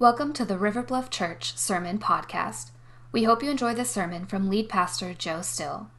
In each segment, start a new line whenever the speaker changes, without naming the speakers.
Welcome to the River Bluff Church Sermon Podcast. We hope you enjoy this sermon from lead pastor Joe Still.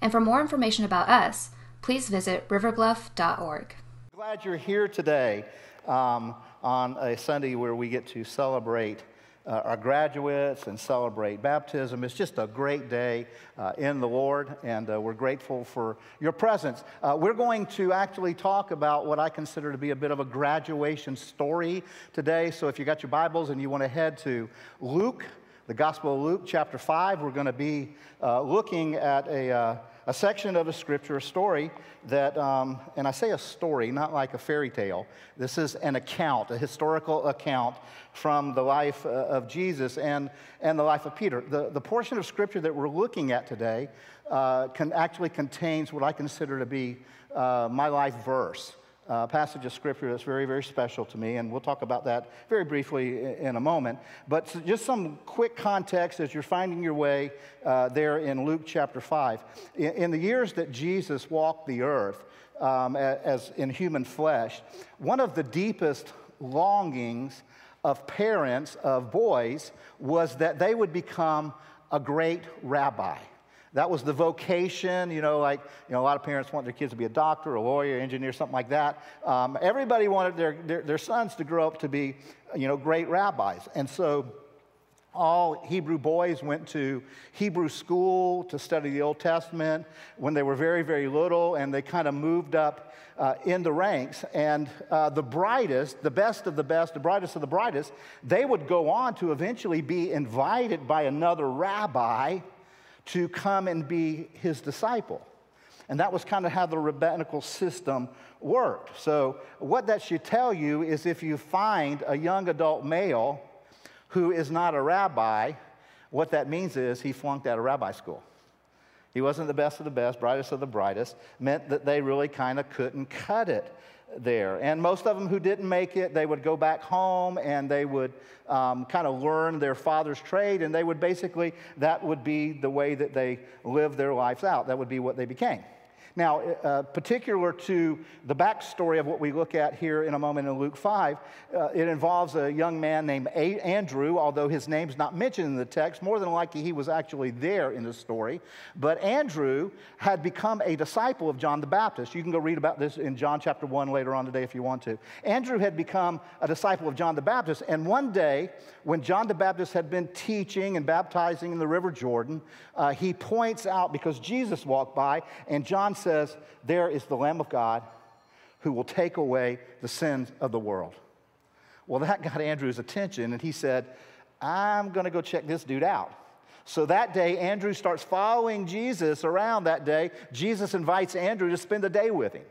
And for more information about us, please visit riverbluff.org.
Glad you're here today um, on a Sunday where we get to celebrate uh, our graduates and celebrate baptism. It's just a great day uh, in the Lord, and uh, we're grateful for your presence. Uh, we're going to actually talk about what I consider to be a bit of a graduation story today. So if you got your Bibles and you want to head to Luke, the Gospel of Luke, chapter 5, we're going to be uh, looking at a uh, a section of a scripture, a story that, um, and I say a story, not like a fairy tale. This is an account, a historical account from the life uh, of Jesus and, and the life of Peter. The, the portion of scripture that we're looking at today uh, can actually contains what I consider to be uh, my life verse uh, passage of scripture that's very, very special to me, and we'll talk about that very briefly in a moment. But just some quick context as you're finding your way uh, there in Luke chapter 5. In, in, the years that Jesus walked the earth um, as in human flesh, one of the deepest longings of parents of boys was that they would become a great rabbi. That was the vocation, you know, like, you know, a lot of parents want their kids to be a doctor, a lawyer, engineer, something like that. Um, everybody wanted their, their, their sons to grow up to be, you know, great rabbis. And so all Hebrew boys went to Hebrew school to study the Old Testament when they were very, very little, and they kind of moved up uh, in the ranks. And uh, the brightest, the best of the best, the brightest of the brightest, they would go on to eventually be invited by another rabbi to come and be his disciple. And that was kind of how the rabbinical system worked. So, what that should tell you is if you find a young adult male who is not a rabbi, what that means is he flunked out of rabbi school. He wasn't the best of the best, brightest of the brightest, meant that they really kind of couldn't cut it there. And most of them who didn't make it, they would go back home and they would um, kind of learn their father's trade, and they would basically, that would be the way that they lived their lives out. That would be what they became. Now, uh, particular to the backstory of what we look at here in a moment in Luke 5, uh, it involves a young man named a- Andrew, although his name's not mentioned in the text. More than likely, he was actually there in the story. But Andrew had become a disciple of John the Baptist. You can go read about this in John chapter 1 later on today if you want to. Andrew had become a disciple of John the Baptist, and one day, when John the Baptist had been teaching and baptizing in the River Jordan, uh, he points out because Jesus walked by, and John said, says, There is the Lamb of God who will take away the sins of the world. Well, that got Andrew's attention, and he said, I'm going to go check this dude out. So that day, Andrew starts following Jesus around that day. Jesus invites Andrew to spend the day with him,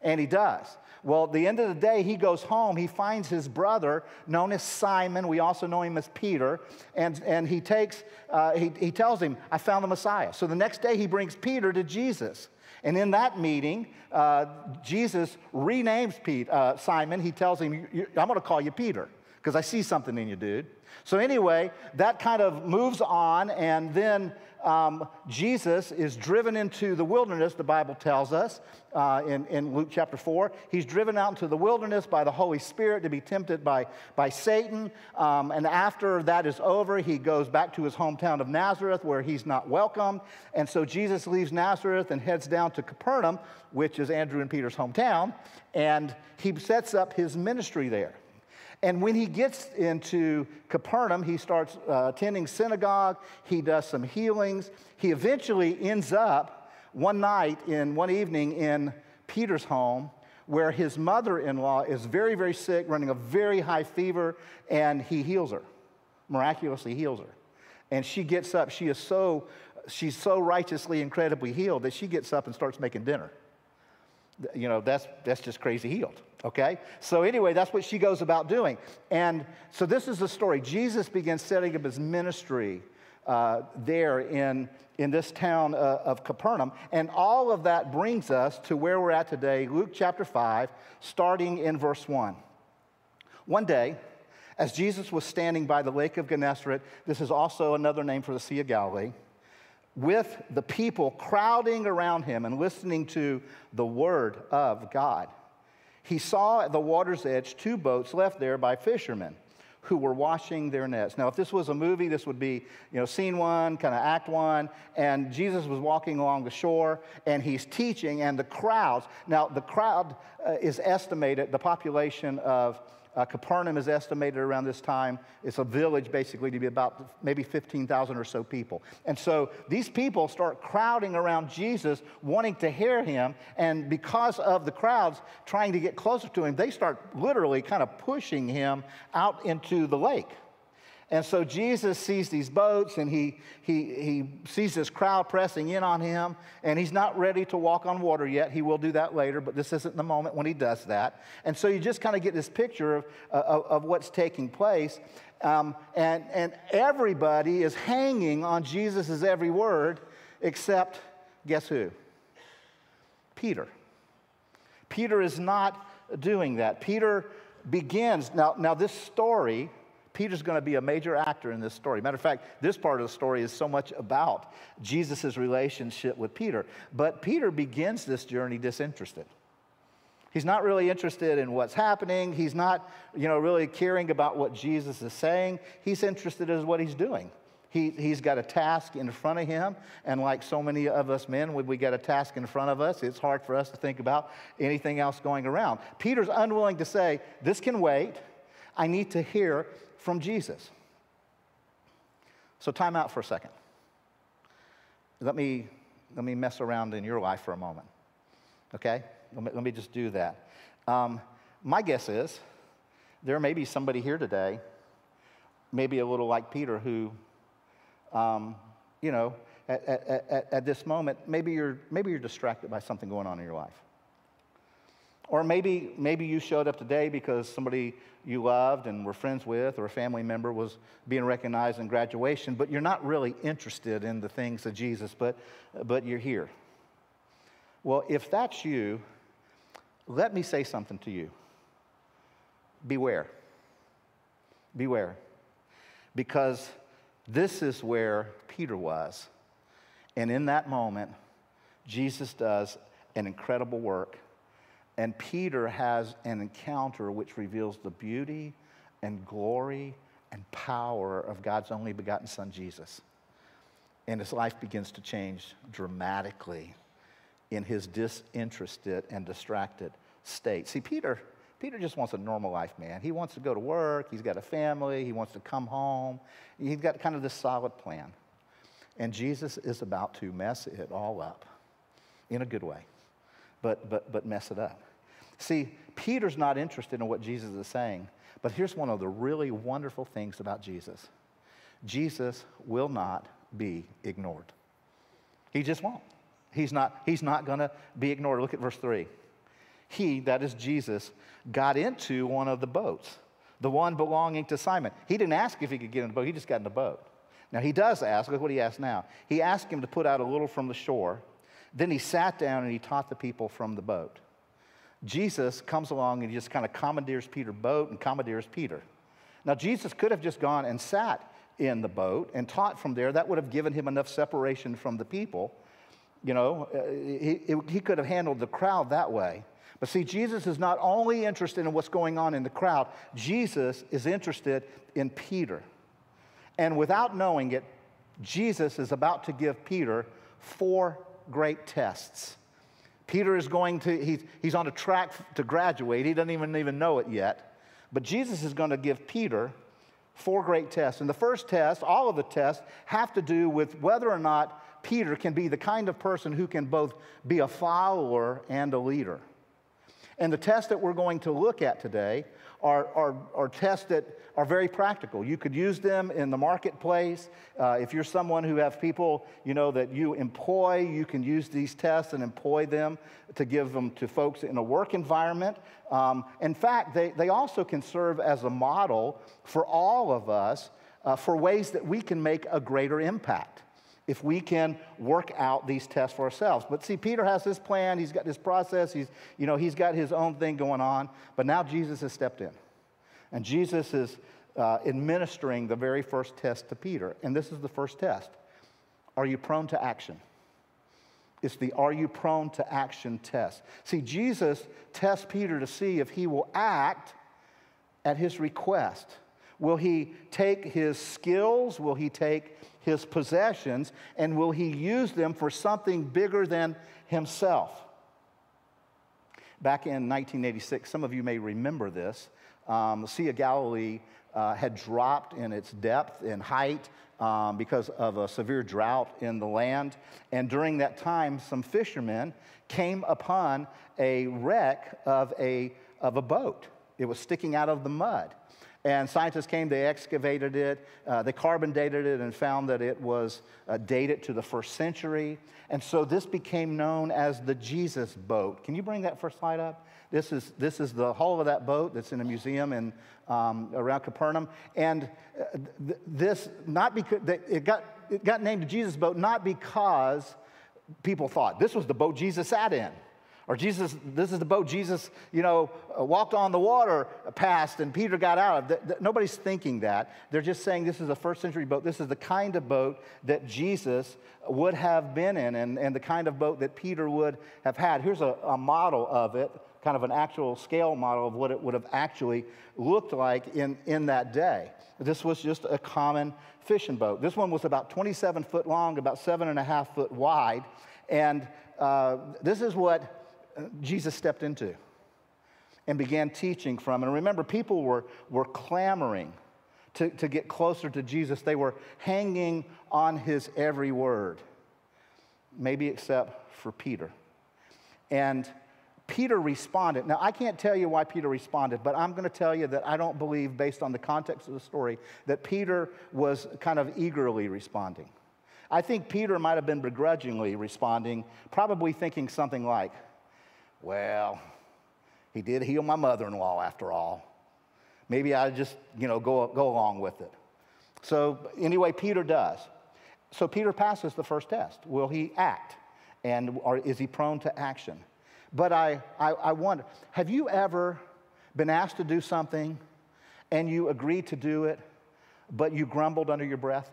and he does. Well, at the end of the day, he goes home. He finds his brother, known as Simon. We also know him as Peter. And, and he, takes, uh, he, he tells him, I found the Messiah. So the next day, he brings Peter to Jesus. And in that meeting, uh, Jesus renames Pete, uh, Simon. He tells him, I'm going to call you Peter because I see something in you, dude. So, anyway, that kind of moves on, and then um, Jesus is driven into the wilderness, the Bible tells us uh, in, in Luke chapter 4. He's driven out into the wilderness by the Holy Spirit to be tempted by, by Satan. Um, and after that is over, he goes back to his hometown of Nazareth where he's not welcome. And so Jesus leaves Nazareth and heads down to Capernaum, which is Andrew and Peter's hometown, and he sets up his ministry there. And when he gets into Capernaum, he starts uh, attending synagogue, he does some healings. He eventually ends up one night in one evening in Peter's home where his mother in law is very, very sick, running a very high fever, and he heals her, miraculously heals her. And she gets up, she is so, she's so righteously, incredibly healed that she gets up and starts making dinner you know, that's, that's just crazy healed, okay? So, anyway, that's what she goes about doing. And so, this is the story. Jesus begins setting up his ministry uh, there in, in this town uh, of Capernaum. And all of that brings us to where we're at today, Luke chapter 5, starting in verse 1. One day, as Jesus was standing by the lake of Gennesaret, this is also another name for the Sea of Galilee with the people crowding around him and listening to the word of God. He saw at the water's edge two boats left there by fishermen who were washing their nets. Now, if this was a movie, this would be, you know, scene one, kind of act one, and Jesus was walking along the shore and he's teaching, and the crowds, now the crowd uh, is estimated, the population of uh, Capernaum is estimated around this time. It's a village basically to be about maybe 15,000 or so people. And so these people start crowding around Jesus, wanting to hear him. And because of the crowds trying to get closer to him, they start literally kind of pushing him out into the lake. And so Jesus sees these boats and he, he, he sees this crowd pressing in on him, and he's not ready to walk on water yet. He will do that later, but this isn't the moment when he does that. And so you just kind of get this picture of, of, of what's taking place. Um, and, and everybody is hanging on Jesus' every word, except guess who? Peter. Peter is not doing that. Peter begins, now, now this story Peter's going to be a major actor in this story. Matter of fact, this part of the story is so much about Jesus' relationship with Peter. But Peter begins this journey disinterested. He's not really interested in what's happening. He's not, you know, really caring about what Jesus is saying. He's interested in what he's doing. He, he's got a task in front of him, and like so many of us men, when we get a task in front of us, it's hard for us to think about anything else going around. Peter's unwilling to say, This can wait. I need to hear from Jesus. So, time out for a second. Let me, let me mess around in your life for a moment. Okay? Let me, let me just do that. Um, my guess is there may be somebody here today, maybe a little like Peter, who, um, you know, at, at, at, at this moment, maybe you're, maybe you're distracted by something going on in your life. Or maybe, maybe you showed up today because somebody you loved and were friends with, or a family member was being recognized in graduation, but you're not really interested in the things of Jesus, but, but you're here. Well, if that's you, let me say something to you. Beware. Beware. Because this is where Peter was. And in that moment, Jesus does an incredible work and Peter has an encounter which reveals the beauty and glory and power of God's only begotten Son, Jesus. And his life begins to change dramatically in his disinterested and distracted state. See, Peter, Peter just wants a normal life, man. He wants to go to work, he's got a family, he wants to come home. He's got kind of this solid plan. And Jesus is about to mess it all up in a good way but, but, but mess it up. See, Peter's not interested in what Jesus is saying, but here's one of the really wonderful things about Jesus Jesus will not be ignored. He just won't. He's not, he's not going to be ignored. Look at verse 3. He, that is Jesus, got into one of the boats, the one belonging to Simon. He didn't ask if he could get in the boat, he just got in the boat. Now, he does ask, look what he asks now. He asked him to put out a little from the shore then he sat down and he taught the people from the boat. Jesus comes along and he just kind of commandeers Peter's boat and commandeers Peter. Now, Jesus could have just gone and sat in the boat and taught from there. That would have given him enough separation from the people. You know, uh, he, he could have handled the crowd that way. But see, Jesus is not only interested in what's going on in the crowd, Jesus is interested in Peter. And without knowing it, Jesus is about to give Peter four great tests. Peter is going to, he's, he's on a track to graduate. He doesn't even, even know it yet. But Jesus is going to give Peter four great tests. And the first test, all of the tests, have to do with whether or not Peter can be the kind of person who can both be a follower and a leader. And the tests that we're going to look at today are, are, are tests that are very practical. You could use them in the marketplace. Uh, if you're someone who have people, you know, that you employ, you can use these tests and employ them to give them to folks in a work environment. Um, in fact, they, they also can serve as a model for all of us uh, for ways that we can make a greater impact if we can work out these tests for ourselves. But see, Peter has this plan, he's got this process, he's, you know, he's got his own thing going on, but now Jesus has stepped in. And Jesus is uh, administering the very first test to Peter. And this is the first test Are you prone to action? It's the are you prone to action test. See, Jesus tests Peter to see if he will act at his request Will he take his skills? Will he take his possessions? And will he use them for something bigger than himself? Back in 1986, some of you may remember this. Um, the Sea of Galilee uh, had dropped in its depth and height um, because of a severe drought in the land. And during that time, some fishermen came upon a wreck of a, of a boat. It was sticking out of the mud. And scientists came, they excavated it, uh, they carbon dated it, and found that it was uh, dated to the first century. And so this became known as the Jesus boat. Can you bring that first slide up? This is, this is the hull of that boat that's in a museum in, um, around Capernaum. And uh, th- this, not because, it got, it got named the Jesus boat, not because people thought this was the boat Jesus sat in. Or Jesus, this is the boat Jesus, you know, uh, walked on the water past and Peter got out of. Nobody's thinking that. They're just saying this is a first century boat. This is the kind of boat that Jesus would have been in and, and the kind of boat that Peter would have had. Here's a, a model of it, kind of an actual scale model of what it would have actually looked like in, in that day. This was just a common fishing boat. This one was about 27 foot long, about seven and a half foot wide. And uh, this is what Jesus stepped into and began teaching from. And remember, people were, were clamoring to, to get closer to Jesus, they were hanging on his every word, maybe except for Peter. And Peter responded. Now, I can't tell you why Peter responded, but I'm going to tell you that I don't believe, based on the context of the story, that Peter was kind of eagerly responding. I think Peter might have been begrudgingly responding, probably thinking something like, well, he did heal my mother in law after all. Maybe I just, you know, go, go along with it. So, anyway, Peter does. So, Peter passes the first test. Will he act? And or is he prone to action? But I, I, I wonder have you ever been asked to do something and you agreed to do it, but you grumbled under your breath?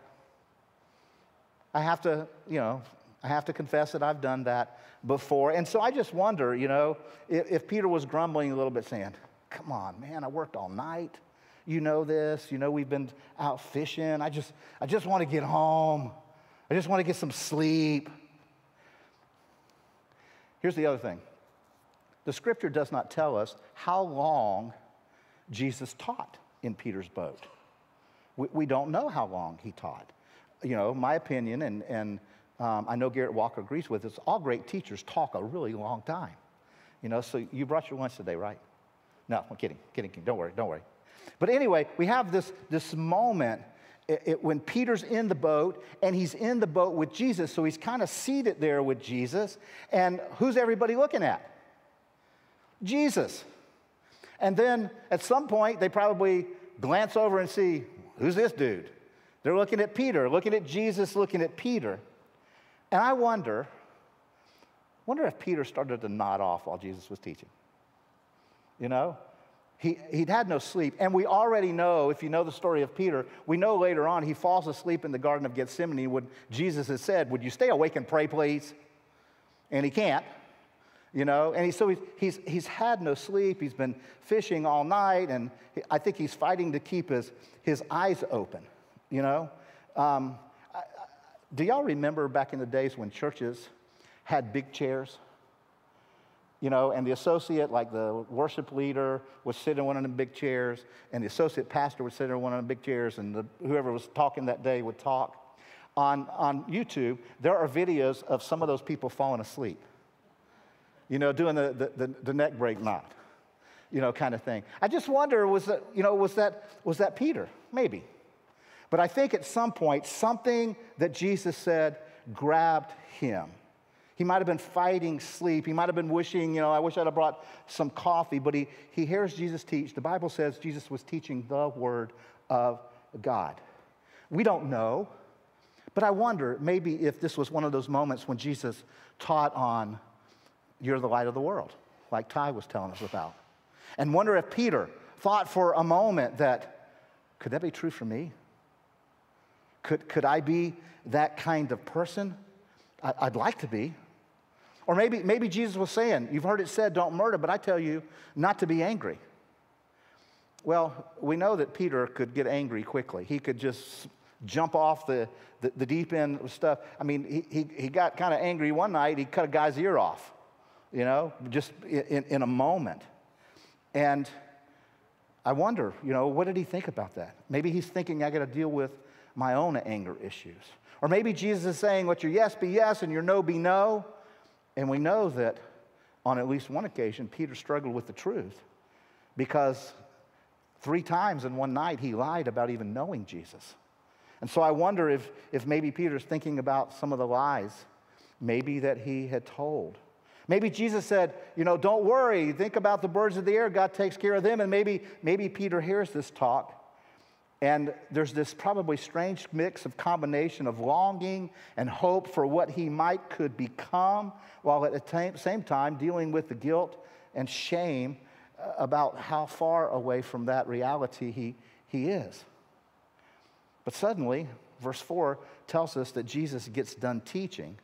I have to, you know, I have to confess that I've done that before. And so I just wonder, you know, if, if, Peter was grumbling a little bit, saying, Come on, man, I worked all night. You know this. You know, we've been out fishing. I just, I just want to get home. I just want to get some sleep. Here's the other thing the scripture does not tell us how long Jesus taught in Peter's boat. We, we don't know how long he taught. You know, my opinion, and, and um, I know Garrett Walker agrees with us, all great teachers talk a really long time. You know, so you brought your lunch today, right? No, I'm kidding, kidding, kidding. Don't worry, don't worry. But anyway, we have this, this moment it, it, when Peter's in the boat and he's in the boat with Jesus, so he's kind of seated there with Jesus. And who's everybody looking at? Jesus. And then at some point, they probably glance over and see, who's this dude? They're looking at Peter, looking at Jesus, looking at Peter. And I wonder, wonder if Peter started to nod off while Jesus was teaching. You know? He, he'd had no sleep. And we already know, if you know the story of Peter, we know later on he falls asleep in the Garden of Gethsemane when Jesus has said, Would you stay awake and pray, please? And he can't, you know? And he, so he's, he's, he's had no sleep. He's been fishing all night. And I think he's fighting to keep his, his eyes open, you know? Um, do y'all remember back in the days when churches had big chairs? You know, and the associate, like the worship leader, was sitting in one of the big chairs, and the associate pastor would sit in one of the big chairs, and the, whoever was talking that day would talk. On, on YouTube, there are videos of some of those people falling asleep, you know, doing the, the, the, the neck break knot, you know, kind of thing. I just wonder, was that, you know, was that, was that Peter? Maybe. But I think at some point, something that Jesus said grabbed him. He might have been fighting sleep. He might have been wishing, you know, I wish I'd have brought some coffee. But he, he hears Jesus teach. The Bible says Jesus was teaching the Word of God. We don't know, but I wonder maybe if this was one of those moments when Jesus taught on, You're the light of the world, like Ty was telling us about. And wonder if Peter thought for a moment that, could that be true for me? Could, could I be that kind of person? I, I'd like to be. Or maybe, maybe Jesus was saying, You've heard it said, don't murder, but I tell you not to be angry. Well, we know that Peter could get angry quickly. He could just jump off the, the, the deep end of stuff. I mean, he, he, he got kind of angry one night. He cut a guy's ear off, you know, just in, in a moment. And I wonder, you know, what did he think about that? Maybe he's thinking, I got to deal with my own anger issues. Or maybe Jesus is saying, let your yes be yes and your no be no. And we know that on at least one occasion, Peter struggled with the truth because three times in one night he lied about even knowing Jesus. And so I wonder if, if maybe Peter's thinking about some of the lies maybe that he had told. Maybe Jesus said, you know, don't worry, think about the birds of the air, God takes care of them. And maybe, maybe Peter hears this talk and there's this probably strange mix of combination of longing and hope for what he might could become, while at the same time dealing with the guilt and shame uh, about how far away from that reality he, he is. But suddenly, verse 4 tells us that Jesus gets done teaching.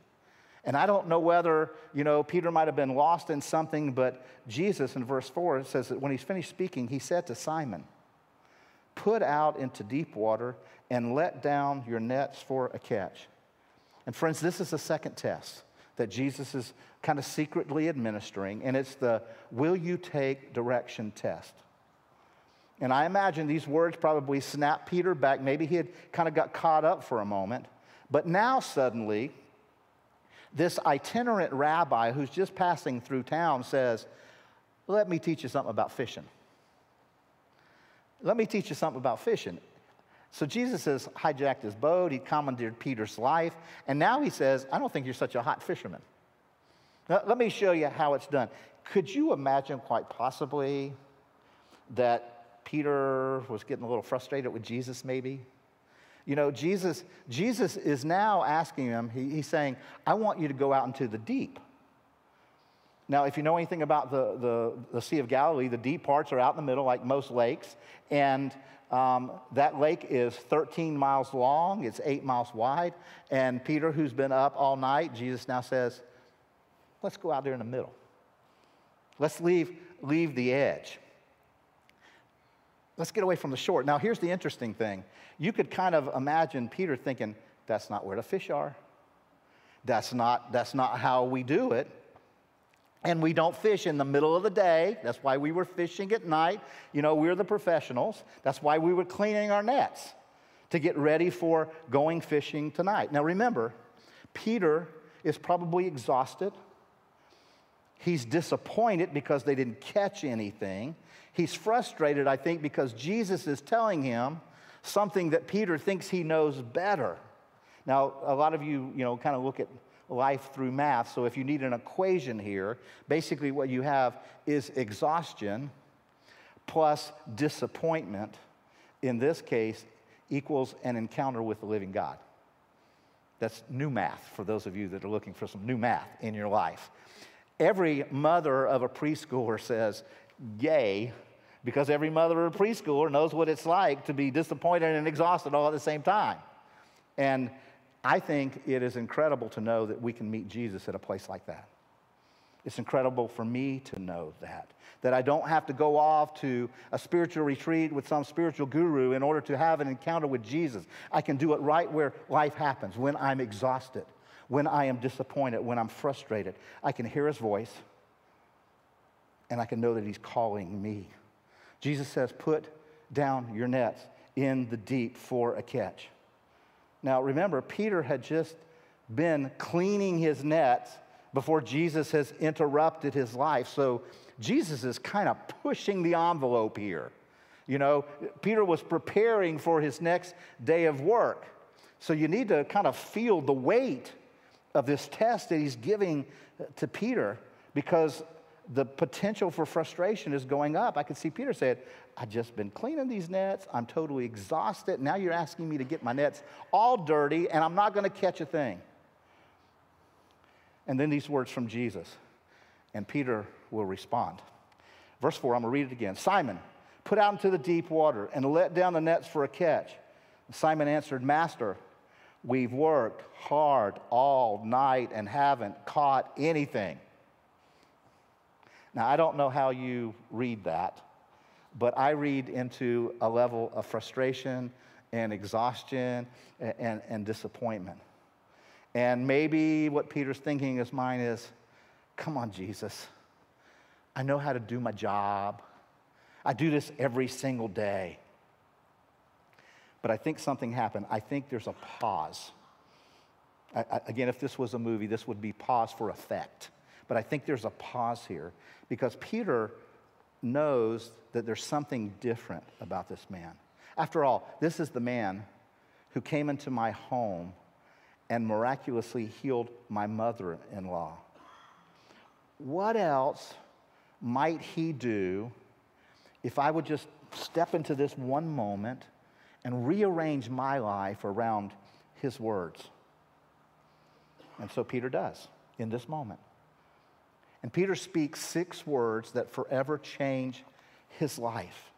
And I don't know whether, you know, Peter might have been lost in something, but Jesus in verse 4 says that when he's finished speaking, he said to Simon, Put out into deep water and let down your nets for a catch. And friends, this is the second test that Jesus is kind of secretly administering, and it's the will you take direction test. And I imagine these words probably snapped Peter back. Maybe he had kind of got caught up for a moment. But now, suddenly, this itinerant rabbi who's just passing through town says, Let me teach you something about fishing. Let me teach you something about fishing. So Jesus has hijacked his boat, he commandeered Peter's life, and now he says, I don't think you're such a hot fisherman. Now, let me show you how it's done. Could you imagine, quite possibly, that Peter was getting a little frustrated with Jesus, maybe? You know, Jesus, Jesus is now asking him, he, he's saying, I want you to go out into the deep. Now, if you know anything about the, the, the, Sea of Galilee, the deep parts are out in the middle, like most lakes. And um, that lake is 13 miles long, it's eight miles wide. And Peter, who's been up all night, Jesus now says, Let's go out there in the middle. Let's leave, leave the edge. Let's get away from the shore. Now, here's the interesting thing. You could kind of imagine Peter thinking, That's not where the fish are. That's not, that's not how we do it. And we don't fish in the middle of the day. That's why we were fishing at night. You know, we're the professionals. That's why we were cleaning our nets to get ready for going fishing tonight. Now, remember, Peter is probably exhausted. He's disappointed because they didn't catch anything. He's frustrated, I think, because Jesus is telling him something that Peter thinks he knows better. Now, a lot of you, you know, kind of look at life through math. So if you need an equation here, basically what you have is exhaustion plus disappointment, in this case, equals an encounter with the living God. That's new math for those of you that are looking for some new math in your life. Every mother of a preschooler says, Yay, because every mother of a preschooler knows what it's like to be disappointed and exhausted all at the same time. And I think it is incredible to know that we can meet Jesus at a place like that. It's incredible for me to know that. That I don't have to go off to a spiritual retreat with some spiritual guru in order to have an encounter with Jesus. I can do it right where life happens, when I'm exhausted, when I am disappointed, when I'm frustrated. I can hear his voice and I can know that he's calling me. Jesus says, Put down your nets in the deep for a catch. Now, remember, Peter had just been cleaning his nets before Jesus has interrupted his life. So Jesus is kind of pushing the envelope here. You know, Peter was preparing for his next day of work. So you need to kind of feel the weight of this test that he's giving to Peter because the potential for frustration is going up. I could see Peter said, I've just been cleaning these nets. I'm totally exhausted. Now you're asking me to get my nets all dirty, and I'm not going to catch a thing. And then these words from Jesus, and Peter will respond. Verse 4, I'm going to read it again. Simon, put out into the deep water and let down the nets for a catch. Simon answered, Master, we've worked hard all night and haven't caught anything. Now, I don't know how you read that, but I read into a level of frustration and exhaustion and, and, and disappointment. And maybe what Peter's thinking in his mind is come on, Jesus. I know how to do my job. I do this every single day. But I think something happened. I think there's a pause. I, I, again, if this was a movie, this would be pause for effect. But I think there's a pause here because Peter knows that there's something different about this man. After all, this is the man who came into my home and miraculously healed my mother in law. What else might he do if I would just step into this one moment and rearrange my life around his words? And so Peter does in this moment. And Peter speaks six words that forever change his life.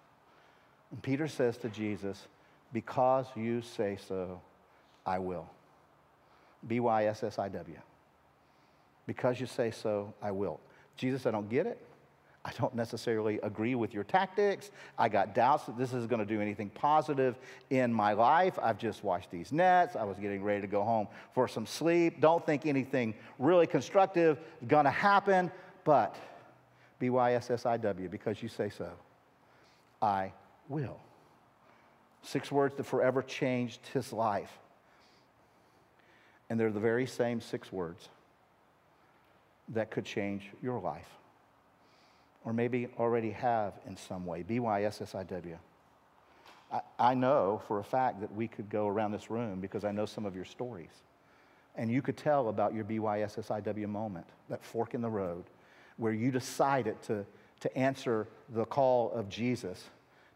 And Peter says to Jesus, Because you say so, I will. B Y S S I W. Because you say so, I will. Jesus, I don't get it. I don't necessarily agree with your tactics. I got doubts that this is going to do anything positive in my life. I've just washed these nets. I was getting ready to go home for some sleep. Don't think anything really constructive is going to happen, but B Y S S I W, because you say so, I will. Six words that forever changed his life. And they're the very same six words that could change your life or maybe already have in some way. B Y S S I W. I know for a fact that we could go around this room because I know some of your stories. And you could tell about your BYSSIW moment, that fork in the road, where you decided to, to answer the call of Jesus,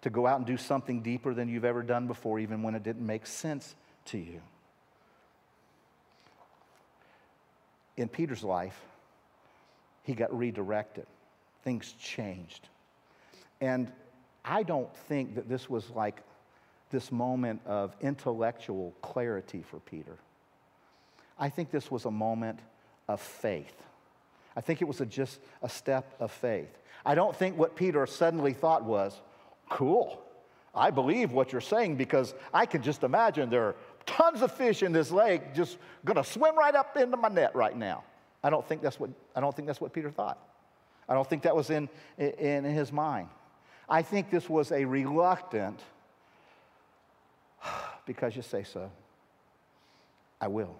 to go out and do something deeper than you've ever done before, even when it didn't make sense to you. In Peter's life, he got redirected things changed. And I don't think that this was like this moment of intellectual clarity for Peter. I think this was a moment of faith. I think it was a, just a step of faith. I don't think what Peter suddenly thought was, cool, I believe what you're saying because I can just imagine there are tons of fish in this lake just gonna swim right up into my net right now. I don't think that's what, I don't think that's what Peter thought. I don't think that was in, in his mind. I think this was a reluctant, because you say so, I will.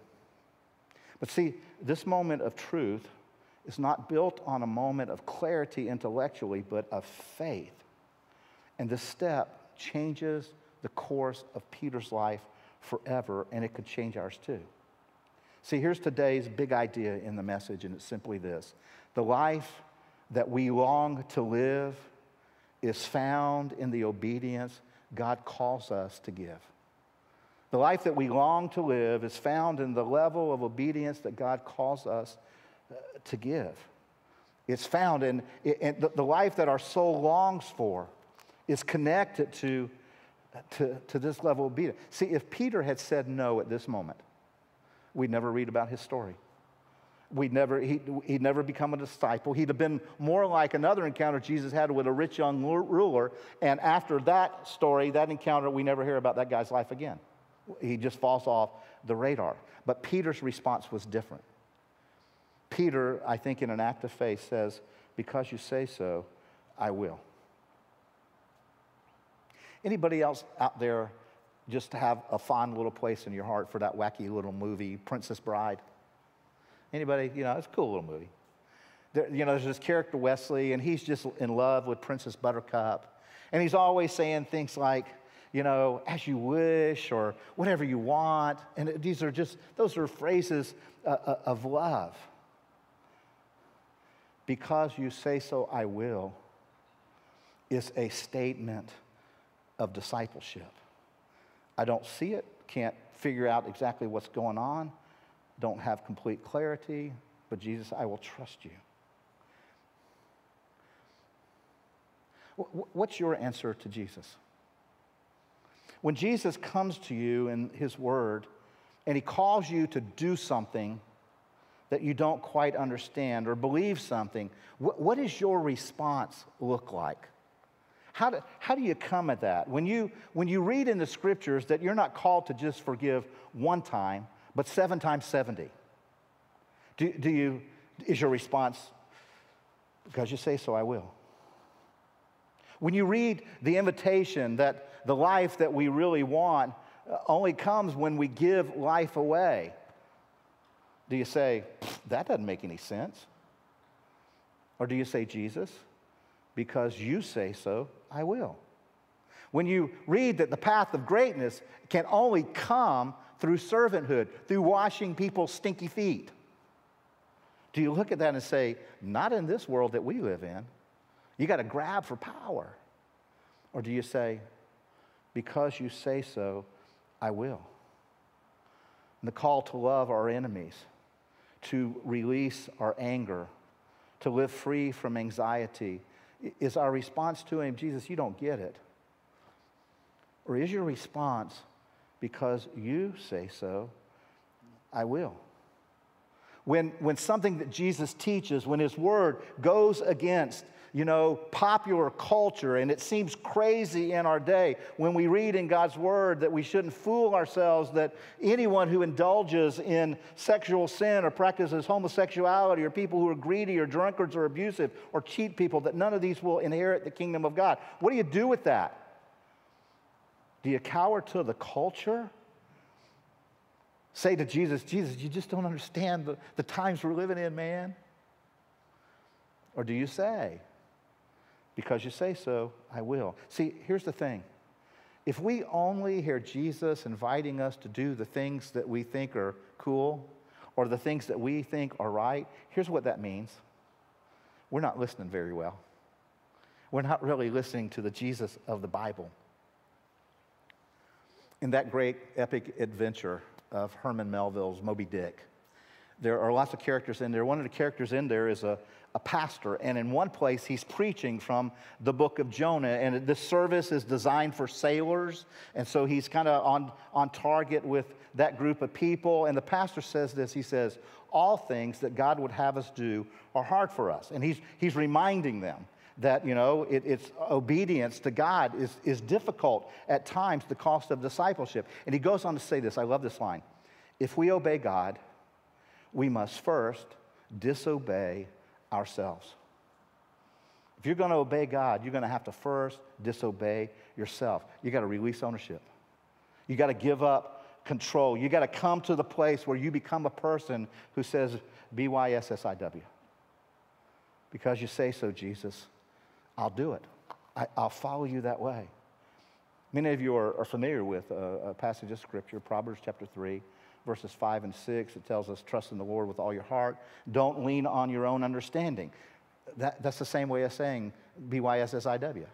But see, this moment of truth is not built on a moment of clarity intellectually, but of faith. And this step changes the course of Peter's life forever, and it could change ours too. See, here's today's big idea in the message, and it's simply this the life that we long to live is found in the obedience God calls us to give. The life that we long to live is found in the level of obedience that God calls us uh, to give. It's found in, in the life that our soul longs for is connected to, to, to this level of obedience. See, if Peter had said no at this moment, we'd never read about his story we never, he, he'd never become a disciple. He'd have been more like another encounter Jesus had with a rich young ruler. And after that story, that encounter, we never hear about that guy's life again. He just falls off the radar. But Peter's response was different. Peter, I think, in an act of faith, says, Because you say so, I will. Anybody else out there just have a fond little place in your heart for that wacky little movie, Princess Bride? Anybody? You know, it's a cool little movie. There, you know, there's this character, Westley, and he's just in love with Princess Buttercup. And he's always saying things like, you know, as you wish or whatever you want. And these are just, those are phrases uh, uh, of love. Because you say so, I will, is a statement of discipleship. I don't see it, can't figure out exactly what's going on, don't have complete clarity, but Jesus, I will trust you. What's your answer to Jesus? When Jesus comes to you in his word and he calls you to do something that you don't quite understand or believe something, what, does your response look like? How do, how do you come at that? When you, when you read in the scriptures that you're not called to just forgive one time, but seven times 70, do, do you, is your response, because you say so, I will? When you read the invitation that the life that we really want uh, only comes when we give life away, do you say, that doesn't make any sense? Or do you say, Jesus, because you say so, I will? When you read that the path of greatness can only come through servanthood, through washing people's stinky feet, do you look at that and say, not in this world that we live in? You got to grab for power. Or do you say, because you say so, I will? And the call to love our enemies, to release our anger, to live free from anxiety, is our response to Him, Jesus, you don't get it? Or is your response, because you say so, I will? When, when something that Jesus teaches, when His Word goes against you know, popular culture, and it seems crazy in our day when we read in God's Word that we shouldn't fool ourselves that anyone who indulges in sexual sin or practices homosexuality or people who are greedy or drunkards or abusive or cheat people, that none of these will inherit the kingdom of God. What do you do with that? Do you cower to the culture? Say to Jesus, Jesus, you just don't understand the, the times we're living in, man? Or do you say, because you say so, I will. See, here's the thing. If we only hear Jesus inviting us to do the things that we think are cool or the things that we think are right, here's what that means we're not listening very well. We're not really listening to the Jesus of the Bible. In that great epic adventure of Herman Melville's Moby Dick, there are lots of characters in there. One of the characters in there is a, a pastor, and in one place he's preaching from the book of Jonah. And this service is designed for sailors, and so he's kind of on, on target with that group of people. And the pastor says this he says, All things that God would have us do are hard for us. And he's, he's reminding them that you know it, it's obedience to god is, is difficult at times the cost of discipleship and he goes on to say this i love this line if we obey god we must first disobey ourselves. If you're going to obey God, you're going to have to first disobey yourself. You got to release ownership. You got to give up control. You got to come to the place where you become a person who says, BYSSIW. Because you say so, Jesus, I'll do it. I, will follow you that way. Many of you are, are familiar with a, a passage of Scripture, Proverbs chapter 3 verses 5 and 6. It tells us, trust in the Lord with all your heart. Don't lean on your own understanding. That, that's the same way of saying BYSSIW.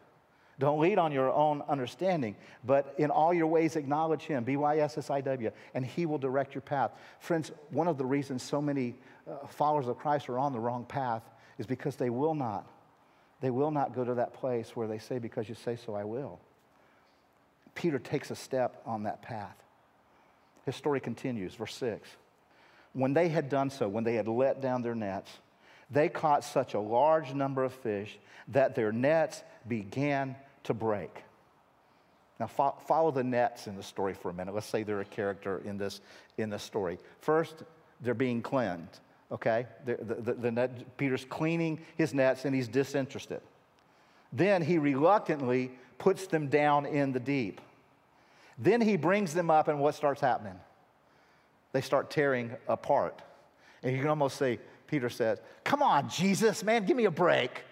Don't lean on your own understanding, but in all your ways acknowledge Him, BYSSIW, and He will direct your path. Friends, one of the reasons so many uh, followers of Christ are on the wrong path is because they will not. They will not go to that place where they say, Because you say so, I will. Peter takes a step on that path. His story continues, verse 6. When they had done so, when they had let down their nets, they caught such a large number of fish that their nets began to break. Now, fo- follow the nets in the story for a minute. Let's say they're a character in this, in this story. First, they're being cleansed, okay? The, the, the net, Peter's cleaning his nets and he's disinterested. Then he reluctantly puts them down in the deep. Then he brings them up, and what starts happening? They start tearing apart. And you can almost say, Peter says, Come on, Jesus, man, give me a break.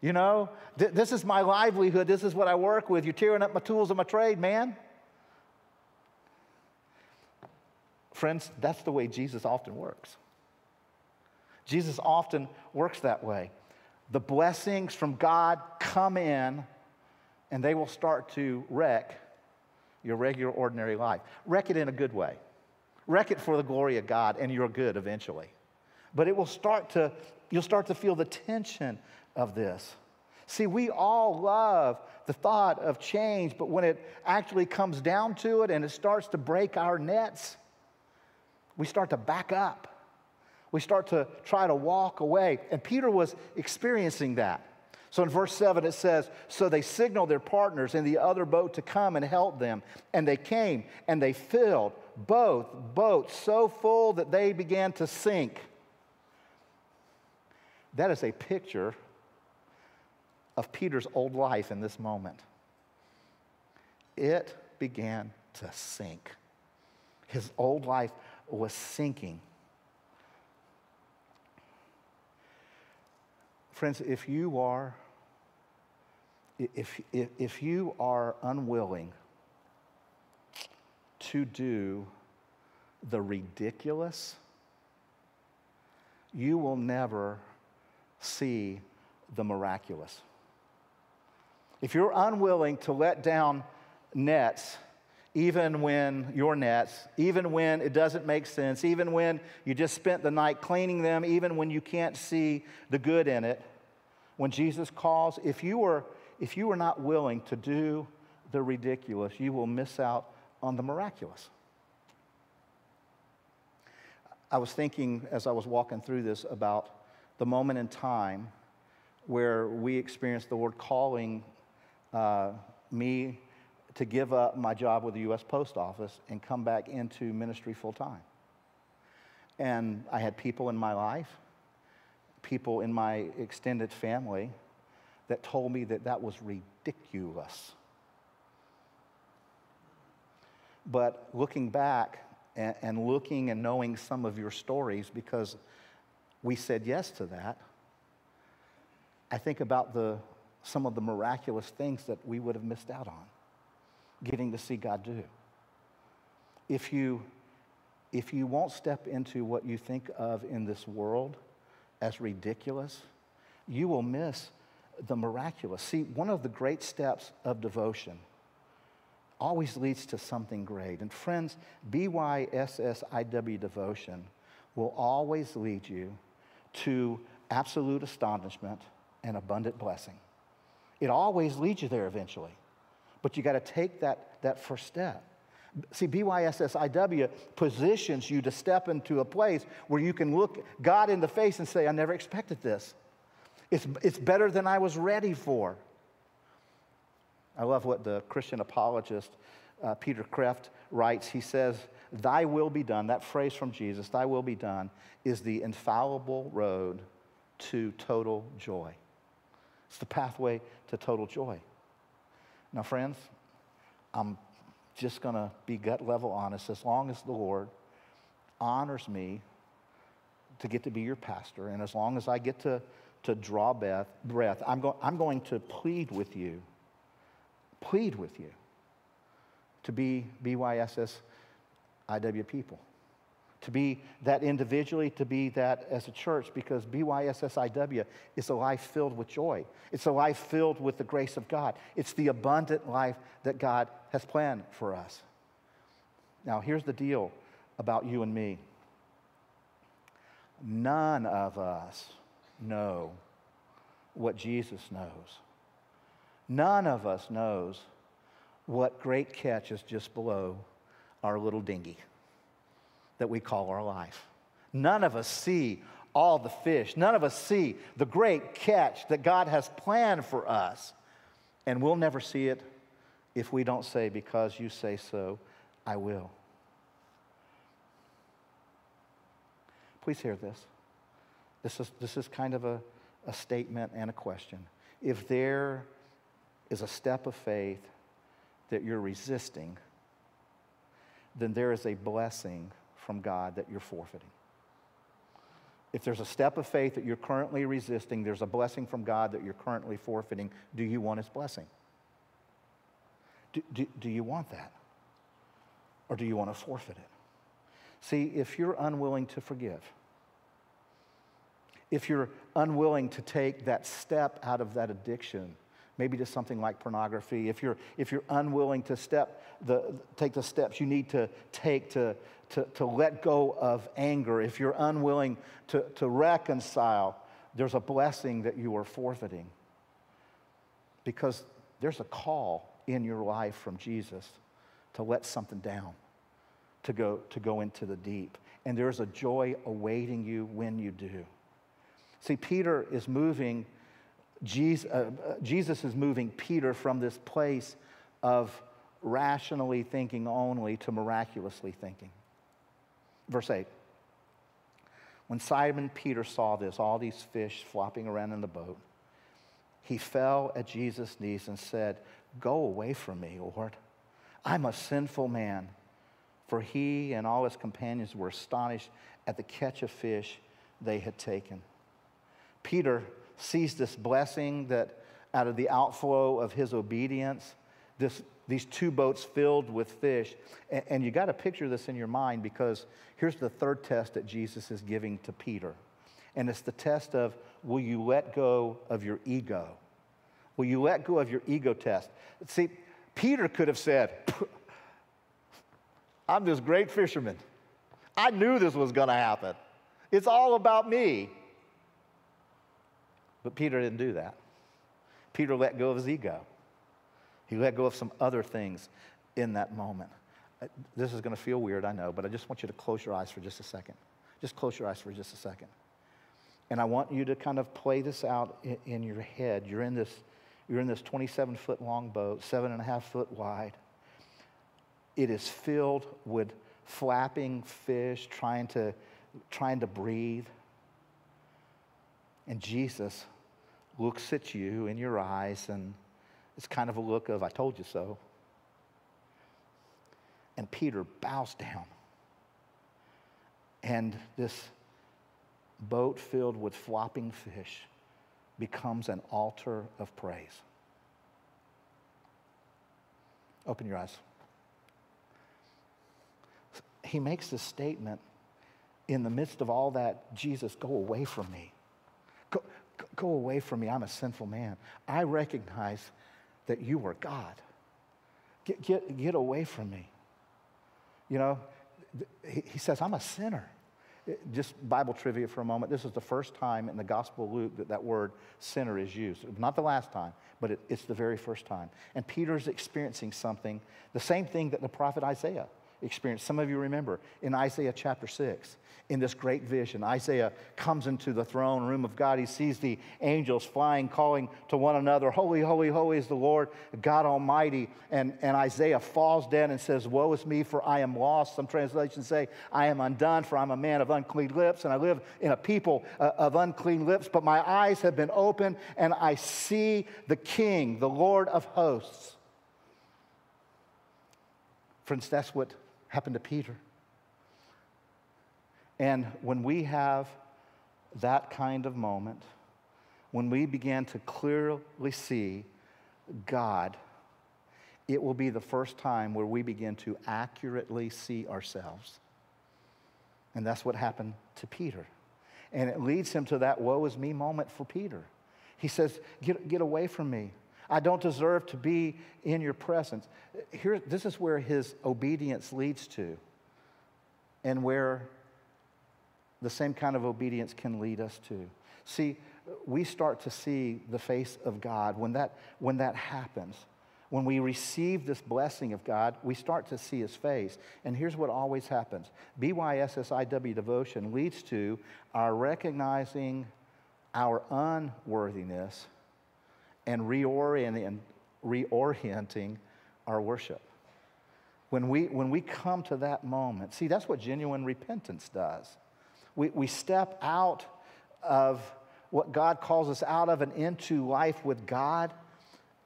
You know, th- this is my livelihood. This is what I work with. You're tearing up my tools of my trade, man. Friends, that's the way Jesus often works. Jesus often works that way. The blessings from God come in, and they will start to wreck your regular, ordinary life. Wreck it in a good way. Wreck it for the glory of God, and you're good eventually. But it will start to, you'll start to feel the tension of this. See, we all love the thought of change, but when it actually comes down to it and it starts to break our nets, we start to back up. We start to try to walk away. And Peter was experiencing that. So in verse 7, it says, So they signaled their partners in the other boat to come and help them. And they came and they filled both boats so full that they began to sink. That is a picture of Peter's old life in this moment. It began to sink. His old life was sinking. Friends, if you are if, if, if you are unwilling to do the ridiculous, you will never see the miraculous. If you're unwilling to let down nets, even when your nets, even when it doesn't make sense, even when you just spent the night cleaning them, even when you can't see the good in it, when Jesus calls, if you are, if you are not willing to do the ridiculous, you will miss out on the miraculous. I was thinking as I was walking through this about the moment in time where we experienced the Lord calling uh, me to give up my job with the U.S. Post Office and come back into ministry full time. And I had people in my life, people in my extended family, that told me that that was ridiculous. But looking back and, and looking and knowing some of your stories, because we said yes to that, I think about the, some of the miraculous things that we would have missed out on getting to see God do. If you, if you won't step into what you think of in this world as ridiculous, you will miss the miraculous. See, one of the great steps of devotion always leads to something great. And friends, BYSSIW devotion will always lead you to absolute astonishment and abundant blessing. It always leads you there eventually. But you got to take that, that first step. See, BYSSIW positions you to step into a place where you can look God in the face and say, I never expected this. It's, it's better than I was ready for. I love what the Christian apologist uh, Peter Kreeft writes. He says, Thy will be done, that phrase from Jesus, Thy will be done, is the infallible road to total joy. It's the pathway to total joy. Now, friends, I'm just going to be gut level honest. As long as the Lord honors me to get to be your pastor, and as long as I get to, to draw breath, breath I'm, go, I'm going to plead with you, plead with you to be BYSS IW people to be that individually, to be that as a church, because BYSSIW is a life filled with joy. It's a life filled with the grace of God. It's the abundant life that God has planned for us. Now, here's the deal about you and me none of us know what Jesus knows. None of us knows what great catch is just below our little dinghy that we call our life. None of us see all the fish. None of us see the great catch that God has planned for us. And we'll never see it if we don't say, Because you say so, I will. Please hear this. This is, this is kind of a, a statement and a question. If there is a step of faith that you're resisting, then there is a blessing from God that you're forfeiting. If there's a step of faith that you're currently resisting, there's a blessing from God that you're currently forfeiting. Do you want His blessing? Do, do, do you want that? Or do you want to forfeit it? See, if you're unwilling to forgive, if you're unwilling to take that step out of that addiction, maybe to something like pornography, if you're, if you're unwilling to step the, take the steps you need to take to, to, to let go of anger, if you're unwilling to, to reconcile, there's a blessing that you are forfeiting. Because there's a call in your life from Jesus to let something down, to go, to go into the deep. And there's a joy awaiting you when you do. See, Peter is moving Jesus, uh, Jesus is moving Peter from this place of rationally thinking only to miraculously thinking. Verse 8. When Simon Peter saw this, all these fish flopping around in the boat, he fell at Jesus' knees and said, Go away from me, Lord. I'm a sinful man. For he and all his companions were astonished at the catch of fish they had taken. Peter sees this blessing that out of the outflow of his obedience, this, these two boats filled with fish. And, and you got to picture this in your mind because here's the third test that Jesus is giving to Peter. And it's the test of will you let go of your ego? Will you let go of your ego test? See, Peter could have said, I'm this great fisherman. I knew this was going to happen. It's all about me. But Peter didn't do that. Peter let go of his ego. He let go of some other things in that moment. This is going to feel weird, I know, but I just want you to close your eyes for just a second. Just close your eyes for just a second. And I want you to kind of play this out in your head. You're in this, you're in this 27 foot long boat, seven and a half foot wide. It is filled with flapping fish trying to, trying to breathe. And Jesus looks at you in your eyes, and it's kind of a look of, I told you so. And Peter bows down. And this boat filled with flopping fish becomes an altar of praise. Open your eyes. He makes this statement in the midst of all that Jesus, go away from me. Go go away from me. I'm a sinful man. I recognize that you are God. Get, get, get away from me. You know, he, he says, I'm a sinner. Just Bible trivia for a moment. This is the first time in the Gospel of Luke that that word sinner is used. Not the last time, but it, it's the very first time. And Peter's experiencing something, the same thing that the prophet Isaiah experienced. Some of you remember in Isaiah chapter 6 in this great vision. Isaiah comes into the throne room of God. He sees the angels flying, calling to one another, Holy, holy, holy is the Lord God Almighty. And, and Isaiah falls down and says, Woe is me, for I am lost. Some translations say, I am undone, for I'm a man of unclean lips, and I live in a people uh, of unclean lips. But my eyes have been opened, and I see the King, the Lord of hosts. Friends, that's what happened to Peter. And when we have that kind of moment, when we begin to clearly see God, it will be the first time where we begin to accurately see ourselves. And that's what happened to Peter. And it leads him to that woe is me moment for Peter. He says, Get, get away from me. I don't deserve to be in your presence. Here, this is where his obedience leads to, and where the same kind of obedience can lead us to. See, we start to see the face of God when that, when that happens. When we receive this blessing of God, we start to see his face. And here's what always happens BYSSIW devotion leads to our recognizing our unworthiness and reorienting, reorienting our worship. When we, when we come to that moment, see, that's what genuine repentance does we, we step out of what God calls us out of and into life with God,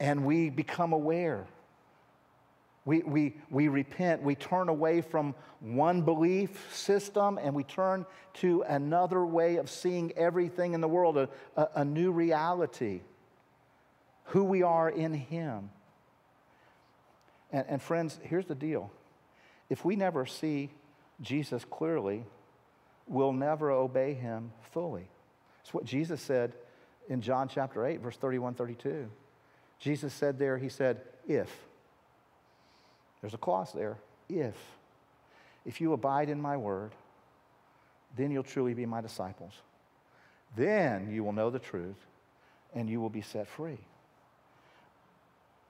and we become aware. We, we, we repent. We turn away from one belief system and we turn to another way of seeing everything in the world, a, a, a new reality, who we are in Him. And, and friends, here's the deal if we never see Jesus clearly, we'll never obey him fully. It's what Jesus said in John chapter 8, verse 31 32. Jesus said there, He said, if. There's a clause there, if. If you abide in my word, then you'll truly be my disciples. Then you will know the truth and you will be set free.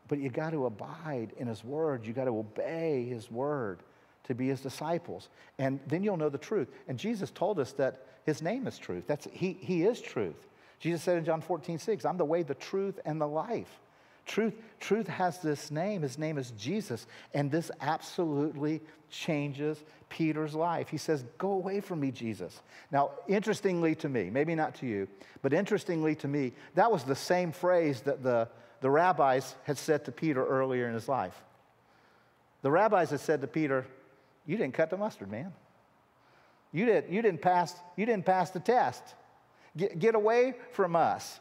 But you got to abide in his word, you got to obey his word to be his disciples. And then you'll know the truth. And Jesus told us that his name is truth. That's, he, he is truth. Jesus said in John 14, 6, I'm the way, the truth, and the life. Truth, truth has this name. His name is Jesus. And this absolutely changes Peter's life. He says, Go away from me, Jesus. Now, interestingly to me, maybe not to you, but interestingly to me, that was the same phrase that the, the rabbis had said to Peter earlier in his life. The rabbis had said to Peter, You didn't cut the mustard, man. You, did, you, didn't, pass, you didn't pass the test. Get, get away from us.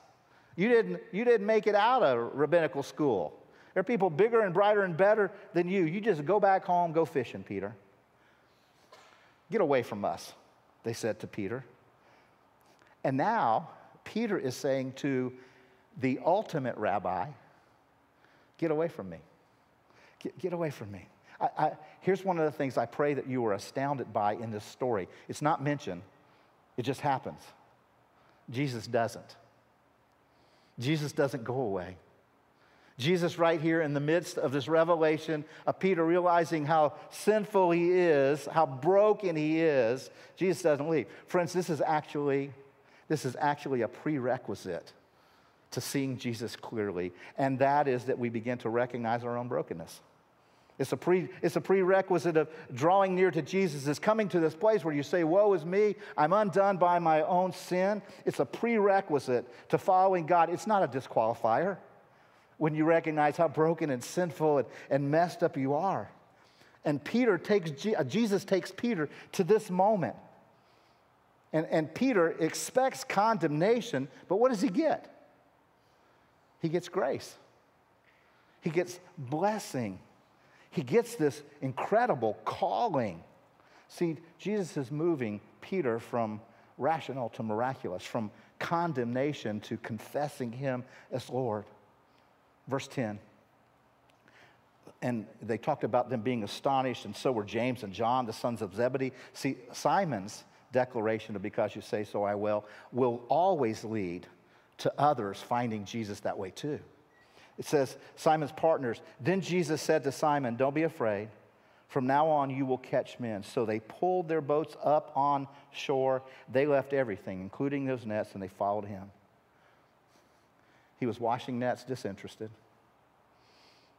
You didn't, you didn't make it out of rabbinical school. There are people bigger and brighter and better than you. You just go back home, go fishing, Peter. Get away from us, they said to Peter. And now, Peter is saying to the ultimate rabbi, Get away from me. Get, get away from me. I, I, here's one of the things I pray that you are astounded by in this story. It's not mentioned, it just happens. Jesus doesn't. Jesus doesn't go away. Jesus, right here in the midst of this revelation of Peter realizing how sinful he is, how broken he is, Jesus doesn't leave. Friends, this is actually, this is actually a prerequisite to seeing Jesus clearly, and that is that we begin to recognize our own brokenness. It's a, pre, it's a prerequisite of drawing near to Jesus, is coming to this place where you say, Woe is me, I'm undone by my own sin. It's a prerequisite to following God. It's not a disqualifier when you recognize how broken and sinful and, and messed up you are. And Peter takes, uh, Jesus takes Peter to this moment. And, and Peter expects condemnation, but what does he get? He gets grace, he gets blessing he gets this incredible calling. See, Jesus is moving Peter from rational to miraculous, from condemnation to confessing him as Lord. Verse 10. And they talked about them being astonished, and so were James and John, the sons of Zebedee. See, Simon's declaration of because you say so, I will, will always lead to others finding Jesus that way too. It says, Simon's partners. Then Jesus said to Simon, Don't be afraid. From now on, you will catch men. So they pulled their boats up on shore. They left everything, including those nets, and they followed him. He was washing nets disinterested.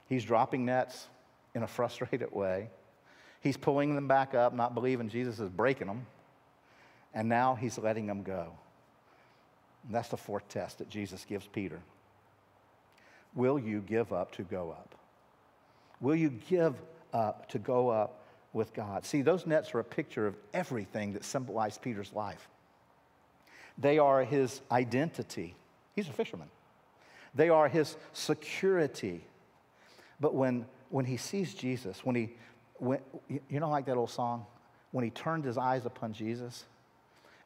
He's dropping nets in a frustrated way. He's pulling them back up, not believing Jesus is breaking them. And now he's letting them go. And that's the fourth test that Jesus gives Peter will you give up to go up? Will you give up to go up with God? See, those nets are a picture of everything that symbolized Peter's life. They are his identity. He's a fisherman. They are his security. But when, when he sees Jesus, when he, when, you know, like that old song? When he turned his eyes upon Jesus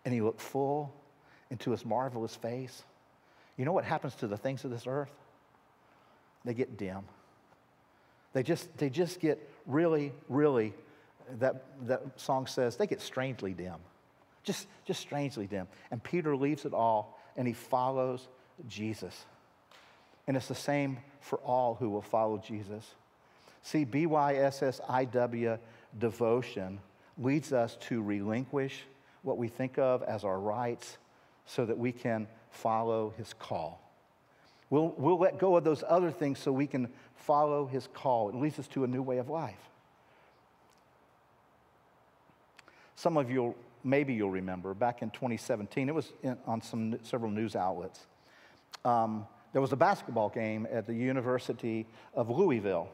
and he looked full into his marvelous face, you know what happens to the things of this earth? they get dim. They just, they just get really, really, that, that song says, they get strangely dim. Just, just strangely dim. And Peter leaves it all and he follows Jesus. And it's the same for all who will follow Jesus. See, BYSSIW devotion leads us to relinquish what we think of as our rights so that we can follow his call. We'll, we'll let go of those other things so we can follow his call. It leads us to a new way of life. Some of you, maybe you'll remember, back in 2017, it was in, on some several news outlets. Um, there was a basketball game at the University of Louisville.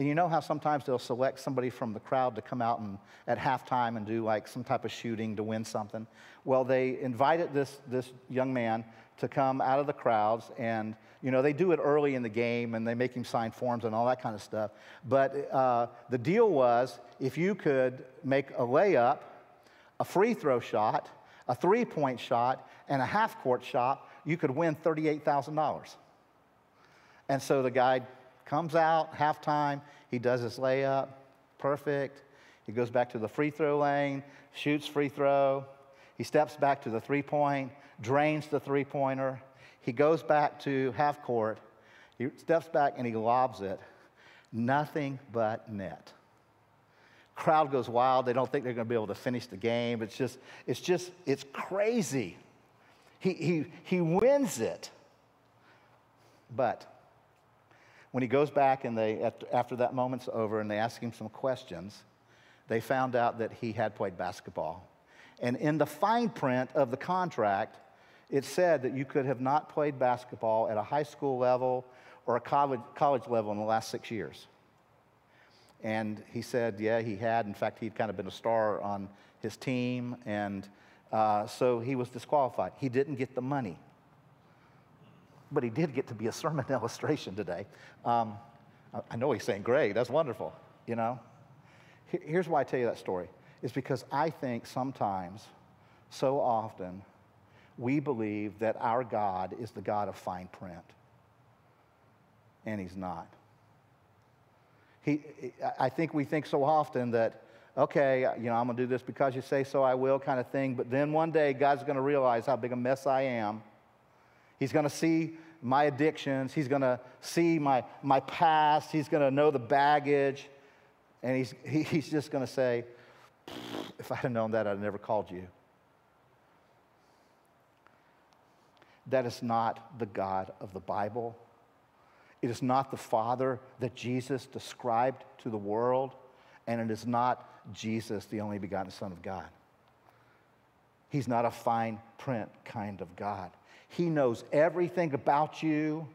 And you know how sometimes they'll select somebody from the crowd to come out and at halftime and do like some type of shooting to win something? Well, they invited this, this young man to come out of the crowds and you know they do it early in the game and they make him sign forms and all that kind of stuff but uh, the deal was if you could make a layup a free throw shot a three point shot and a half court shot you could win $38000 and so the guy comes out halftime he does his layup perfect he goes back to the free throw lane shoots free throw he steps back to the three point drains the three pointer. He goes back to half court. He steps back and he lobs it. Nothing but net. Crowd goes wild. They don't think they're going to be able to finish the game. It's just, it's just, it's crazy. He, he, he wins it. But when he goes back and they, after that moment's over and they ask him some questions, they found out that he had played basketball. And in the fine print of the contract, it said that you could have not played basketball at a high school level or a college, college level in the last six years. And he said, yeah, he had. In fact, he'd kind of been a star on his team. And uh, so he was disqualified. He didn't get the money. But he did get to be a sermon illustration today. Um, I know he's saying, great, that's wonderful, you know. Here's why I tell you that story. Is because I think sometimes, so often, we believe that our God is the God of fine print. And he's not. He, I think we think so often that, okay, you know, I'm going to do this because you say so, I will kind of thing. But then one day, God's going to realize how big a mess I am. He's going to see my addictions. He's going to see my, my past. He's going to know the baggage. And he's, he, he's just going to say, if I'd have known that, I'd have never called you. That is not the God of the Bible. It is not the Father that Jesus described to the world, and it is not Jesus, the only begotten Son of God. He's not a fine print kind of God. He knows everything about you,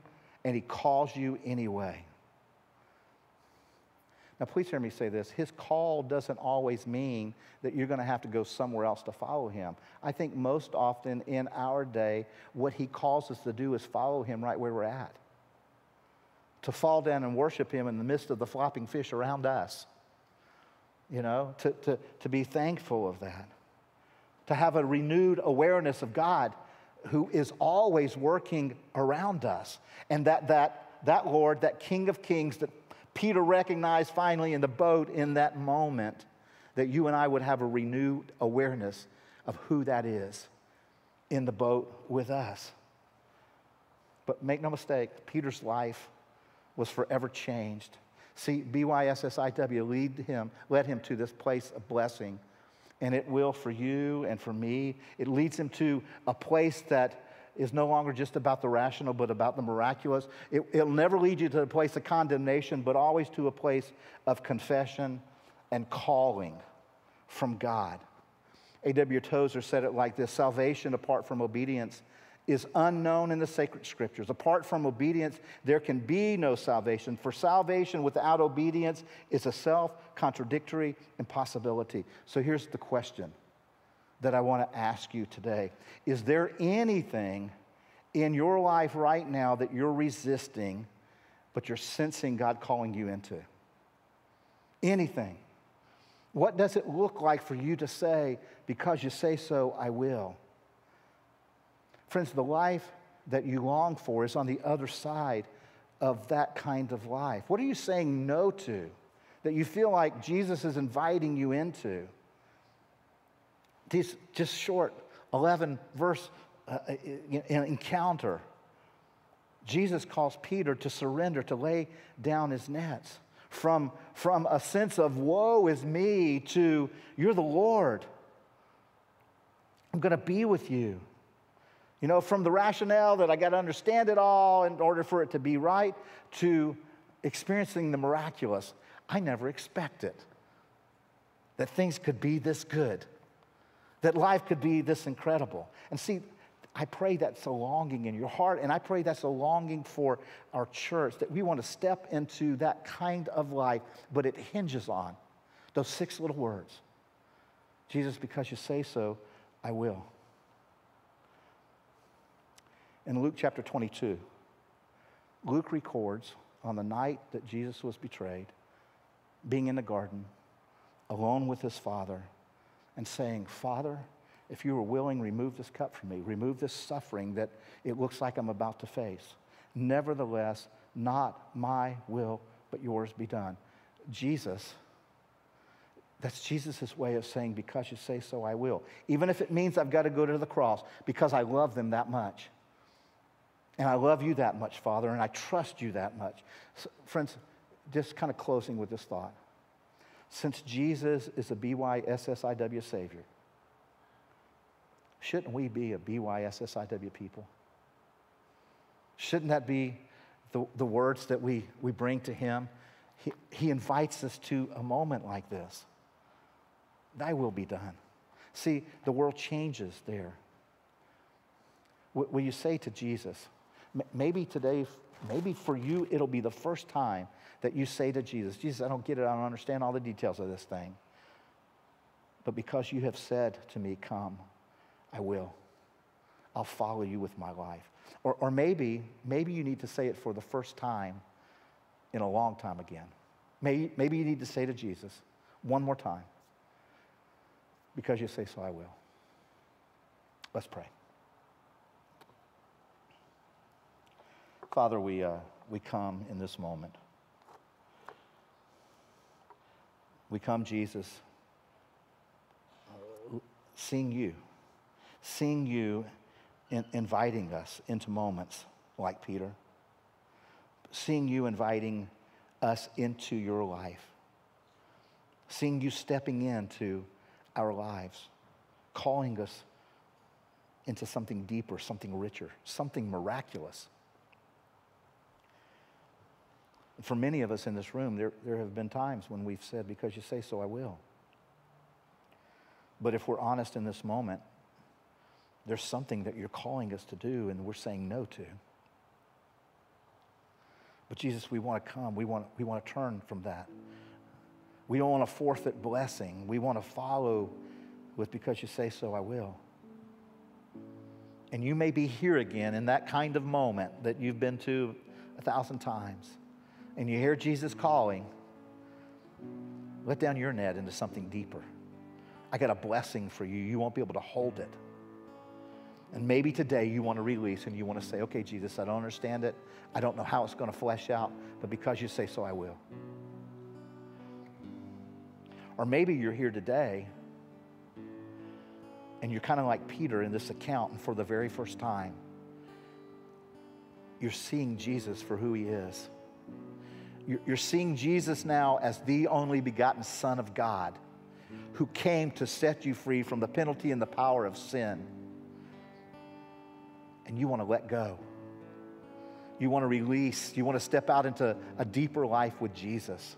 and He calls you anyway. Now, please hear me say this. His call doesn't always mean that you're going to have to go somewhere else to follow him. I think most often in our day, what he calls us to do is follow him right where we're at to fall down and worship Him in the midst of the flopping fish around us. You know, to, to, to be thankful of that, to have a renewed awareness of God who is always working around us. And that, that, that Lord, that King of Kings that Peter recognized finally in the boat in that moment, that you and I would have a renewed awareness of who that is in the boat with us. But make no mistake, Peter's life was forever changed. See, BYSSIW lead him, led him to this place of blessing. And it will for you and for me. It leads him to a place that is no longer just about the rational, but about the miraculous. It, will never lead you to a place of condemnation, but always to a place of confession and calling from God. A.W. Tozer said it like this Salvation apart from obedience is unknown in the sacred scriptures. Apart from obedience, there can be no salvation, for salvation without obedience is a self contradictory impossibility. So here's the question that I want to ask you today Is there anything in your life right now that you're resisting, but you're sensing God calling you into? Anything. What does it look like for you to say, because you say so, I will? Friends, the life that you long for is on the other side of that kind of life. What are you saying no to that you feel like Jesus is inviting you into? These just short 11 verse uh, uh encounter. Jesus calls Peter to surrender, to lay down his nets. From, from a sense of woe is me to you're the Lord. I'm going to be with you. You know, from the rationale that I got to understand it all in order for it to be right to experiencing the miraculous. I never expected that things could be this good, that life could be this incredible. And see, I pray that's a longing in your heart, and I pray that's a longing for our church that we want to step into that kind of life, but it hinges on those six little words Jesus, because you say so, I will. In Luke chapter 22, Luke records on the night that Jesus was betrayed, being in the garden, alone with his father, and saying, Father, if you are willing, remove this cup from me, remove this suffering that it looks like I'm about to face. Nevertheless, not my will, but yours be done. Jesus, that's Jesus' way of saying, because you say so, I will. Even if it means I've got to go to the cross, because I love them that much. And I love you that much, Father, and I trust you that much. So, friends, just kind of closing with this thought. Since Jesus is a BYSSIW Savior, shouldn't we be a BYSSIW people? Shouldn't that be the, the words that we, we bring to Him? He, he invites us to a moment like this. Thy will be done. See, the world changes there. W- will you say to Jesus, maybe today, maybe for you, it'll be the first time that you say to Jesus, Jesus, I don't get it, I don't understand all the details of this thing. But because you have said to me, Come, I will. I'll follow you with my life. Or, or maybe, maybe you need to say it for the first time in a long time again. Maybe, maybe you need to say to Jesus one more time. Because you say so, I will. Let's pray. Father, we, uh, we come in this moment. We come, Jesus, seeing you, seeing you in, inviting us into moments like Peter, seeing you inviting us into your life, seeing you stepping into our lives, calling us into something deeper, something richer, something miraculous. For many of us in this room, there, there have been times when we've said, Because you say so, I will. But if we're honest in this moment, there's something that you're calling us to do and we're saying no to. But Jesus, we want to come. We want, we want to turn from that. We don't want to forfeit blessing. We want to follow with because you say so, I will. And you may be here again in that kind of moment that you've been to a thousand times. And you hear Jesus calling, let down your net into something deeper. I got a blessing for you. You won't be able to hold it. And maybe today you want to release and you want to say, okay, Jesus, I don't understand it. I don't know how it's going to flesh out, but because you say so, I will. Or maybe you're here today and you're kind of like Peter in this account, and for the very first time, you're seeing Jesus for who he is. You're seeing Jesus now as the only begotten Son of God who came to set you free from the penalty and the power of sin. And you want to let go. You want to release. You want to step out into a deeper life with Jesus.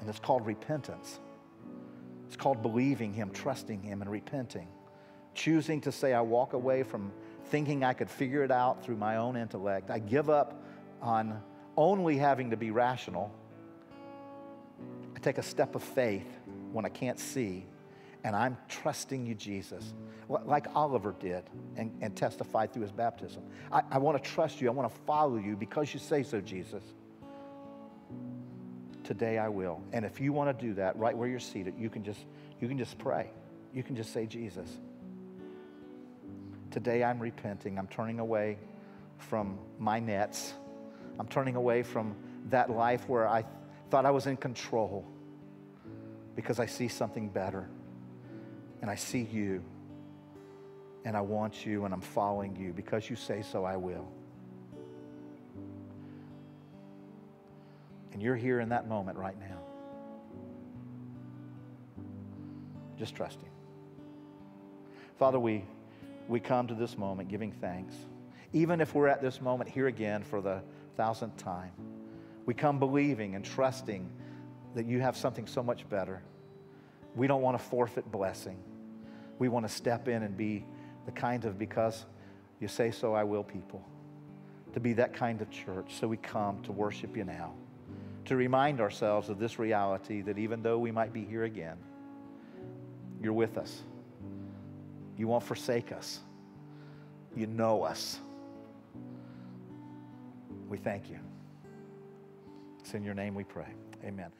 And it's called repentance. It's called believing Him, trusting Him, and repenting. Choosing to say, I walk away from thinking I could figure it out through my own intellect. I give up on only having to be rational. I take a step of faith when I can't see, and I'm trusting you, Jesus, like Oliver did and, and testified through his baptism. I, I want to trust you. I want to follow you because you say so, Jesus. Today I will. And if you want to do that right where you're seated, you can just you can just pray. You can just say, Jesus. Today I'm repenting. I'm turning away from my nets. I'm turning away from that life where I thought I was in control because I see something better. And I see you. And I want you and I'm following you. Because you say so, I will. And you're here in that moment right now. Just trust Him. Father, we, we come to this moment giving thanks. Even if we're at this moment here again for the thousandth time, we come believing and trusting that you have something so much better. We don't want to forfeit blessing. We want to step in and be the kind of because you say so, I will people. To be that kind of church. So we come to worship you now to remind ourselves of this reality that even though we might be here again, you're with us. You won't forsake us. You know us. We thank you. It's in your name we pray. Amen.